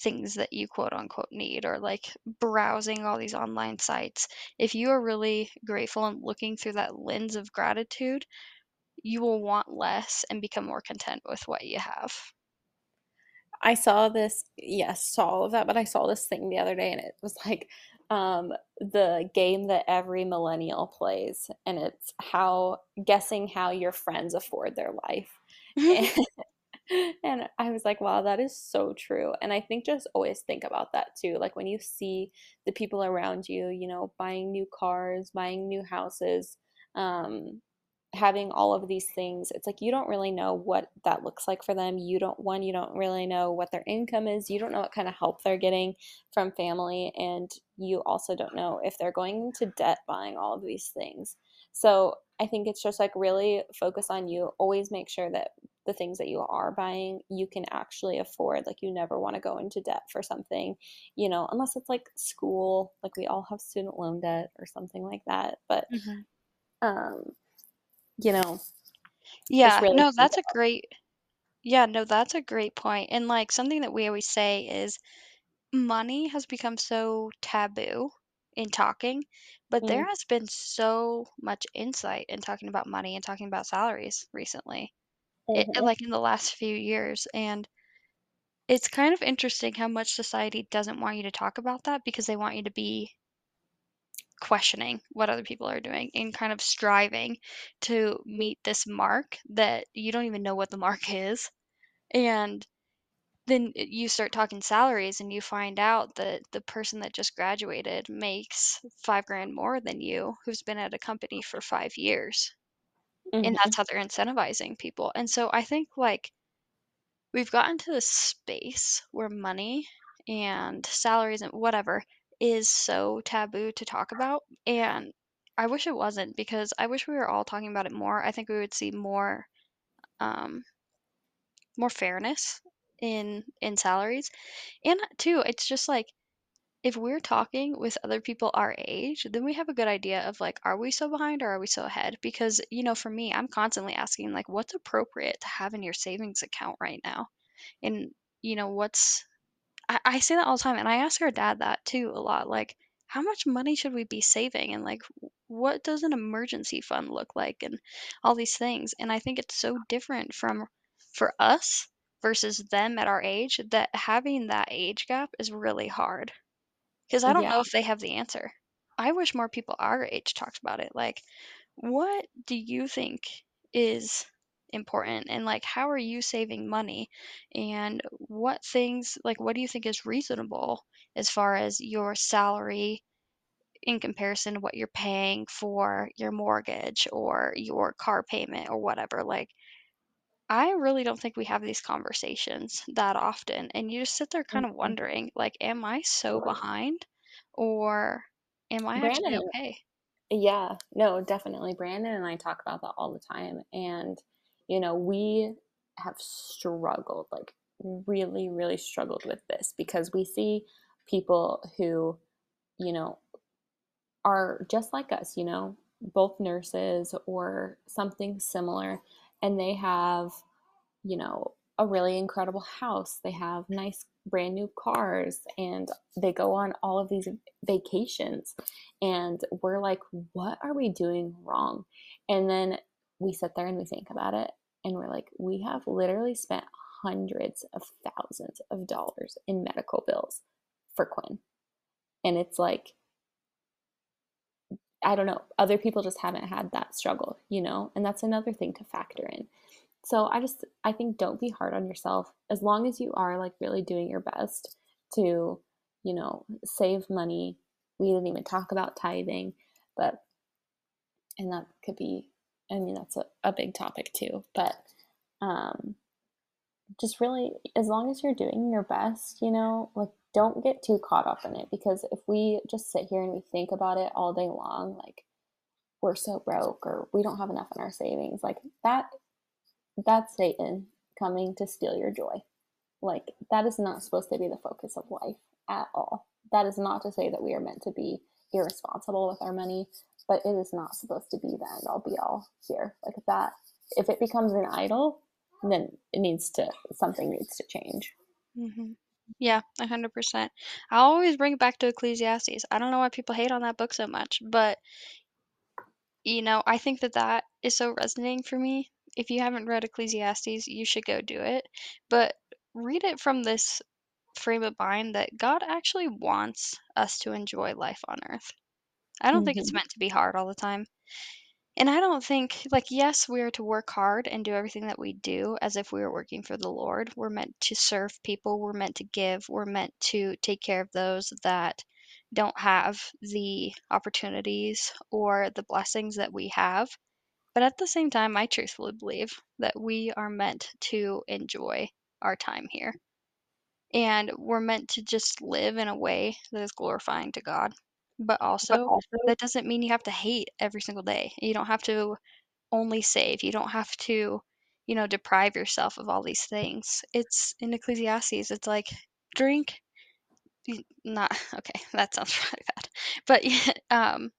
things that you quote unquote need or like browsing all these online sites. If you are really grateful and looking through that lens of gratitude, you will want less and become more content with what you have. I saw this, yes, saw all of that, but I saw this thing the other day and it was like um, the game that every millennial plays, and it's how guessing how your friends afford their life. and, and I was like, wow, that is so true. And I think just always think about that too. Like when you see the people around you, you know, buying new cars, buying new houses, um, having all of these things, it's like you don't really know what that looks like for them. You don't, one, you don't really know what their income is. You don't know what kind of help they're getting from family. And you also don't know if they're going into debt buying all of these things. So I think it's just like really focus on you. Always make sure that the things that you are buying you can actually afford like you never want to go into debt for something you know unless it's like school like we all have student loan debt or something like that but mm-hmm. um you know yeah really no that's a great yeah no that's a great point. and like something that we always say is money has become so taboo in talking but mm. there has been so much insight in talking about money and talking about salaries recently it, like in the last few years and It's kind of interesting how much society doesn't want you to talk about that because they want you to be questioning what other people are doing and kind of striving to meet this mark that you don't even know what the mark is. And then you start talking salaries and you find out that the person that just graduated makes five grand more than you who's been at a company for five years. And hmm that's how they're incentivizing people. And so I think like we've gotten to this space where money and salaries and whatever is so taboo to talk about. And I wish it wasn't because I wish we were all talking about it more. I think we would see more um more fairness in in salaries. And too, it's just like if we're talking with other people our age, then we have a good idea of like, are we so behind or are we so ahead? Because, you know, for me, I'm constantly asking like what's appropriate to have in your savings account right now? And, you know, what's I, I say that all the time and I ask our dad that too a lot. Like, how much money should we be saving? And like what does an emergency fund look like and all these things. And I think it's so different from for us versus them at our age that having that age gap is really hard. Because I don't Yeah, know if they have the answer. I wish more people our age talked about it. Like, what do you think is important? And like, how are you saving money? And what things, like, what do you think is reasonable as far as your salary in comparison to what you're paying for your mortgage or your car payment or whatever? Like, I really don't think we have these conversations that often, and you just sit there kind of Mhm. wondering, like, am I so behind or am I actually okay? Yeah, no, definitely. Brandon and I talk about that all the time. And, you know, we have struggled, like, really, really struggled with this because we see people who, you know, are just like us, you know, both nurses or something similar. And they have, you know, a really incredible house. They have nice brand new cars and they go on all of these vacations. And we're like, what are we doing wrong? And then we sit there and we think about it and we're like, we have literally spent hundreds of thousands of dollars in medical bills for Quinn. And it's like, I don't know, other people just haven't had that struggle, you know? And that's another thing to factor in. So I just I think don't be hard on yourself as long as you are like really doing your best to, you know, save money. We didn't even talk about tithing, but and that could be I mean that's a, a big topic too. But um just really as long as you're doing your best, you know, like don't get too caught up in it because if we just sit here and we think about it all day long, like we're so broke or we don't have enough in our savings, like that that's Satan coming to steal your joy. Like, that is not supposed to be the focus of life at all. That is not to say that we are meant to be irresponsible with our money, but it is not supposed to be the end all be all here. Like, that, if it becomes an idol, then it needs to, something needs to change. hmm Yeah, 100%. I always bring it back to Ecclesiastes. I don't know why people hate on that book so much, but you know, I think that that is so resonating for me. If you haven't read Ecclesiastes, you should go do it. But read it from this frame of mind that God actually wants us to enjoy life on earth. I don't think it's Mm-hmm. meant to be hard all the time. And I don't think, like, yes, we are to work hard and do everything that we do as if we were working for the Lord. We're meant to serve people, we're meant to give, we're meant to take care of those that don't have the opportunities or the blessings that we have. But at the same time, I truthfully believe that we are meant to enjoy our time here. And we're meant to just live in a way that is glorifying to God. But But also, also, that doesn't mean you have to hate every single day. You don't have to only save. You don't have to, you know, deprive yourself of all these things. It's in Ecclesiastes, it's like drink not okay, that sounds really bad. But um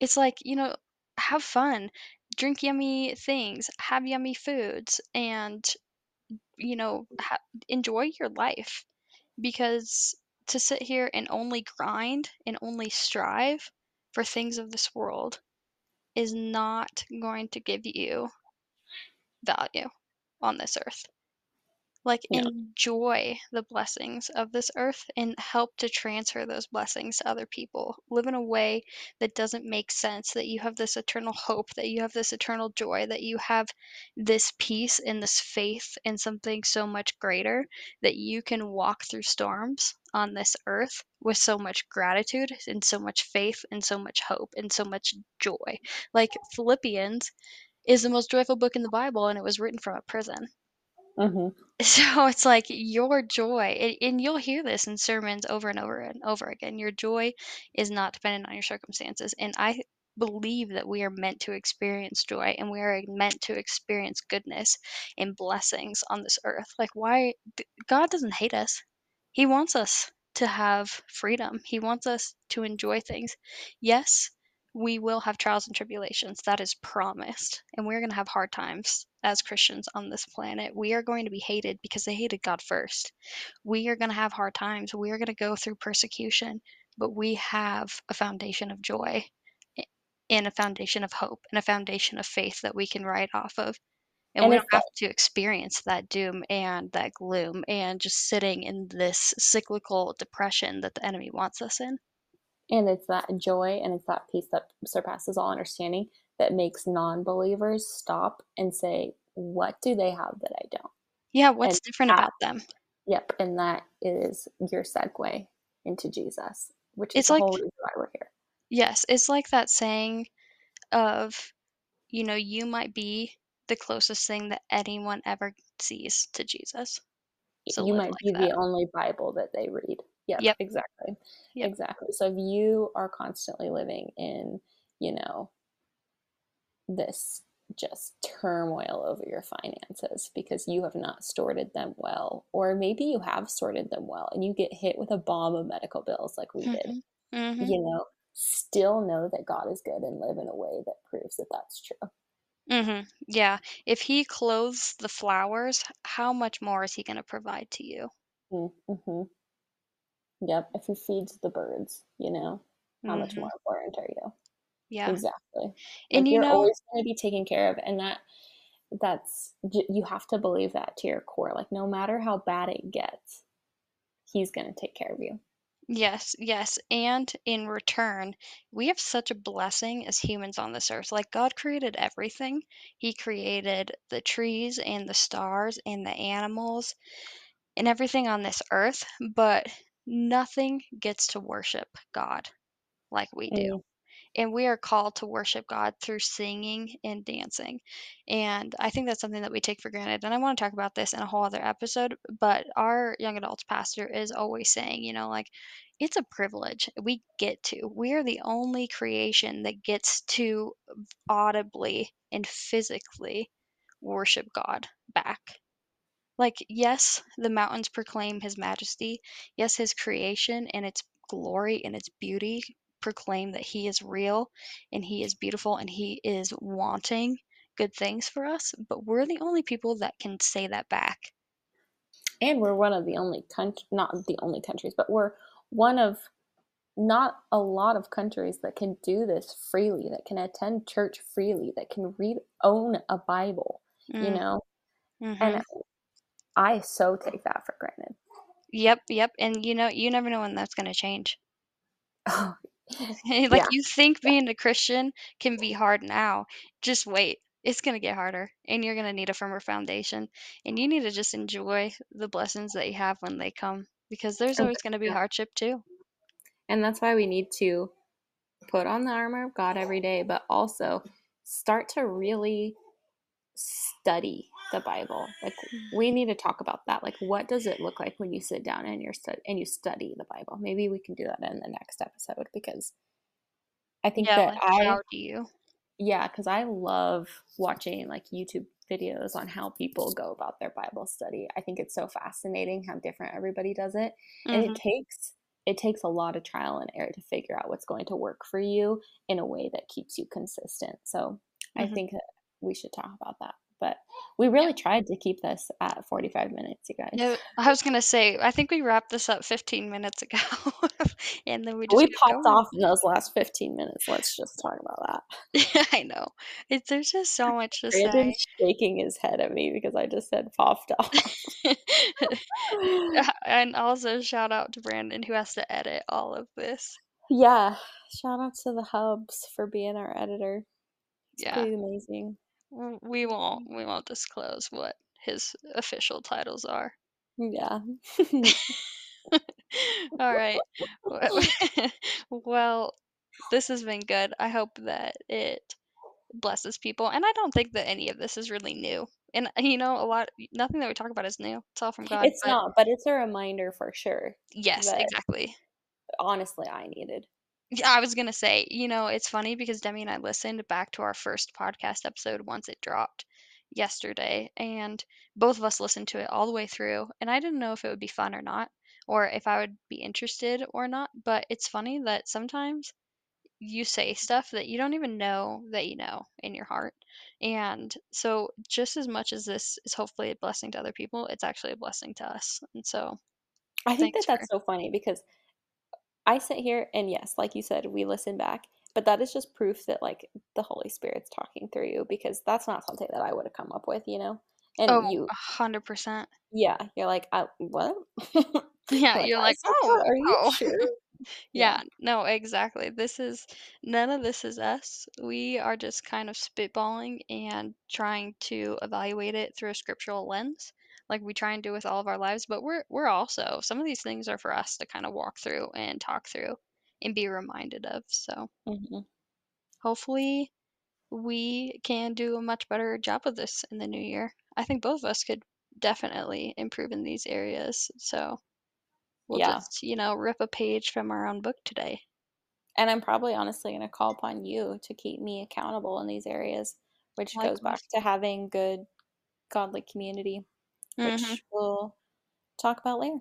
it's like, you know, have fun, drink yummy things, have yummy foods and, you know, ha- enjoy your life because to sit here and only grind and only strive for things of this world is not going to give you value on this earth. Like, Yeah. enjoy the blessings of this earth and help to transfer those blessings to other people. Live in a way that doesn't make sense, that you have this eternal hope, that you have this eternal joy, that you have this peace and this faith in something so much greater that you can walk through storms on this earth with so much gratitude and so much faith and so much hope and so much joy. Like Philippians is the most joyful book in the Bible and it was written from a prison. Hmm So it's like your joy, and, you'll hear this in sermons over and over and over again. Your joy is not dependent on your circumstances. And I believe that we are meant to experience joy and we are meant to experience goodness and blessings on this earth. Like, why? God doesn't hate us, He wants us to have freedom, He wants us to enjoy things. Yes, we will have trials and tribulations. That is promised. And we're going to have hard times as Christians on this planet. We are going to be hated because they hated God first. We are going to have hard times. We are going to go through persecution, but we have a foundation of joy and a foundation of hope and a foundation of faith that we can write off of. And And we don't have to experience that doom and that gloom and just sitting in this cyclical depression that the enemy wants us in. And it's that joy and it's that peace that surpasses all understanding that makes non-believers stop and say what do they have that i don't Yeah, and what's different that about them? yep and that is your segue into jesus which is It's the like whole reason why we're here Yes, it's like that saying of, you know, you might be the closest thing that anyone ever sees to Jesus. So you might like be that. the only bible that they read yep Yep. exactly Yep. exactly so if you are constantly living in you know this just turmoil over your finances because you have not sorted them well or maybe you have sorted them well and you get hit with a bomb of medical bills like we did Mhm. Mhm. you know still know that god is good and live in a way that proves that that's true Mhm. Yeah. If he clothes the flowers, how much more is he going to provide to you? mm-hmm. Yep if he feeds the birds you know how much Mhm. more important are you Yeah. exactly And like you you're know, always going to be taken care of and that that's you have to believe that to your core like no matter how bad it gets he's going to take care of you yes, yes. And in return, we have such a blessing as humans on this earth. Like God created everything. He created the trees and the stars and the animals and everything on this earth, but nothing gets to worship God like we do. Mm, And we are called to worship God through singing and dancing. And I think that's something that we take for granted. And I want to talk about this in a whole other episode, but our young adults pastor is always saying, you know, like it's a privilege. We get to. We are the only creation that gets to audibly and physically worship God back. Like, yes, the mountains proclaim his majesty. Yes, his creation and its glory and its beauty proclaim that he is real and he is beautiful and he is wanting good things for us. But we're the only people that can say that back. and we're one of the only country not the only countries but we're one of not a lot of countries that can do this freely that can attend church freely that can read own a bible you Mm, know hmm and i so take that for granted Yep, yep. And you know, you never know when that's going to change. oh like, yeah you think being a Christian can be hard now. Just wait. It's going to get harder, and you're going to need a firmer foundation. And you need to just enjoy the blessings that you have when they come because there's always going to be hardship too. and that's why we need to put on the armor of god every day but also start to really study the bible. Like we need to talk about that. Like what does it look like when you sit down and you're stud- and you study the bible? Maybe we can do that in the next episode because i think Yeah, that like i how do you? yeah because i love watching like youtube videos on how people go about their bible study. I think it's so fascinating how different everybody does it and hmm it takes it takes a lot of trial and error to figure out what's going to work for you in a way that keeps you consistent. So i Mhm. think that we should talk about that But we really tried to keep this at 45 minutes, you guys. Yeah, I was gonna say, I think we wrapped this up 15 minutes ago, and then we just We popped going. off in those last 15 minutes. Let's just talk about that. Yeah, I know. It's there's just so much to say. Brandon's say. shaking his head at me because I just said popped off. and also shout out to Brandon who has to edit all of this. yeah. Shout out to the hubs for being our editor. It's Yeah. pretty amazing. We won't mm. we won't disclose what his official titles are. Yeah. All right. well, this has been good. I hope that it blesses people. And I don't think that any of this is really new. And you know, a lot nothing that we talk about is new. It's all from God. it's but not, but it's a reminder for sure. yes, exactly. Honestly, I needed. Yeah, I was gonna say, you know, it's funny because Demi and I listened back to our first podcast episode once it dropped yesterday, and both of us listened to it all the way through, and I didn't know if it would be fun or not, or if I would be interested or not. But it's funny that sometimes you say stuff that you don't even know that you know in your heart. And so, just as much as this is hopefully a blessing to other people, it's actually a blessing to us. And so, I think that for- that's so funny because I sit here and yes, like you said, we listen back, but that is just proof that like the Holy Spirit's talking through you because that's not something that I would have come up with, you know. And oh, you, a hundred percent. yeah, you're like, I, what? Yeah, you're like, oh, are you oh." sure? Yeah, no, exactly. This is none of this is us. We are just kind of spitballing and trying to evaluate it through a scriptural lens, like we try and do with all of our lives. But we're we're also some of these things are for us to kind of walk through and talk through and be reminded of. So hmm hopefully we can do a much better job of this in the new year. I think both of us could definitely improve in these areas. So we'll Yeah. just, you know, rip a page from our own book today. And I'm probably honestly going to call upon you to keep me accountable in these areas, which goes back to having good, godly community, which Mhm. we'll talk about later.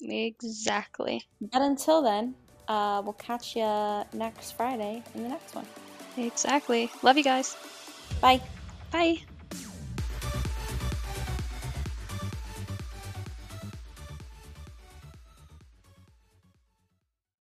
Exactly. But until then, uh, we'll catch you next Friday in the next one. Exactly. Love you guys. Bye. Bye.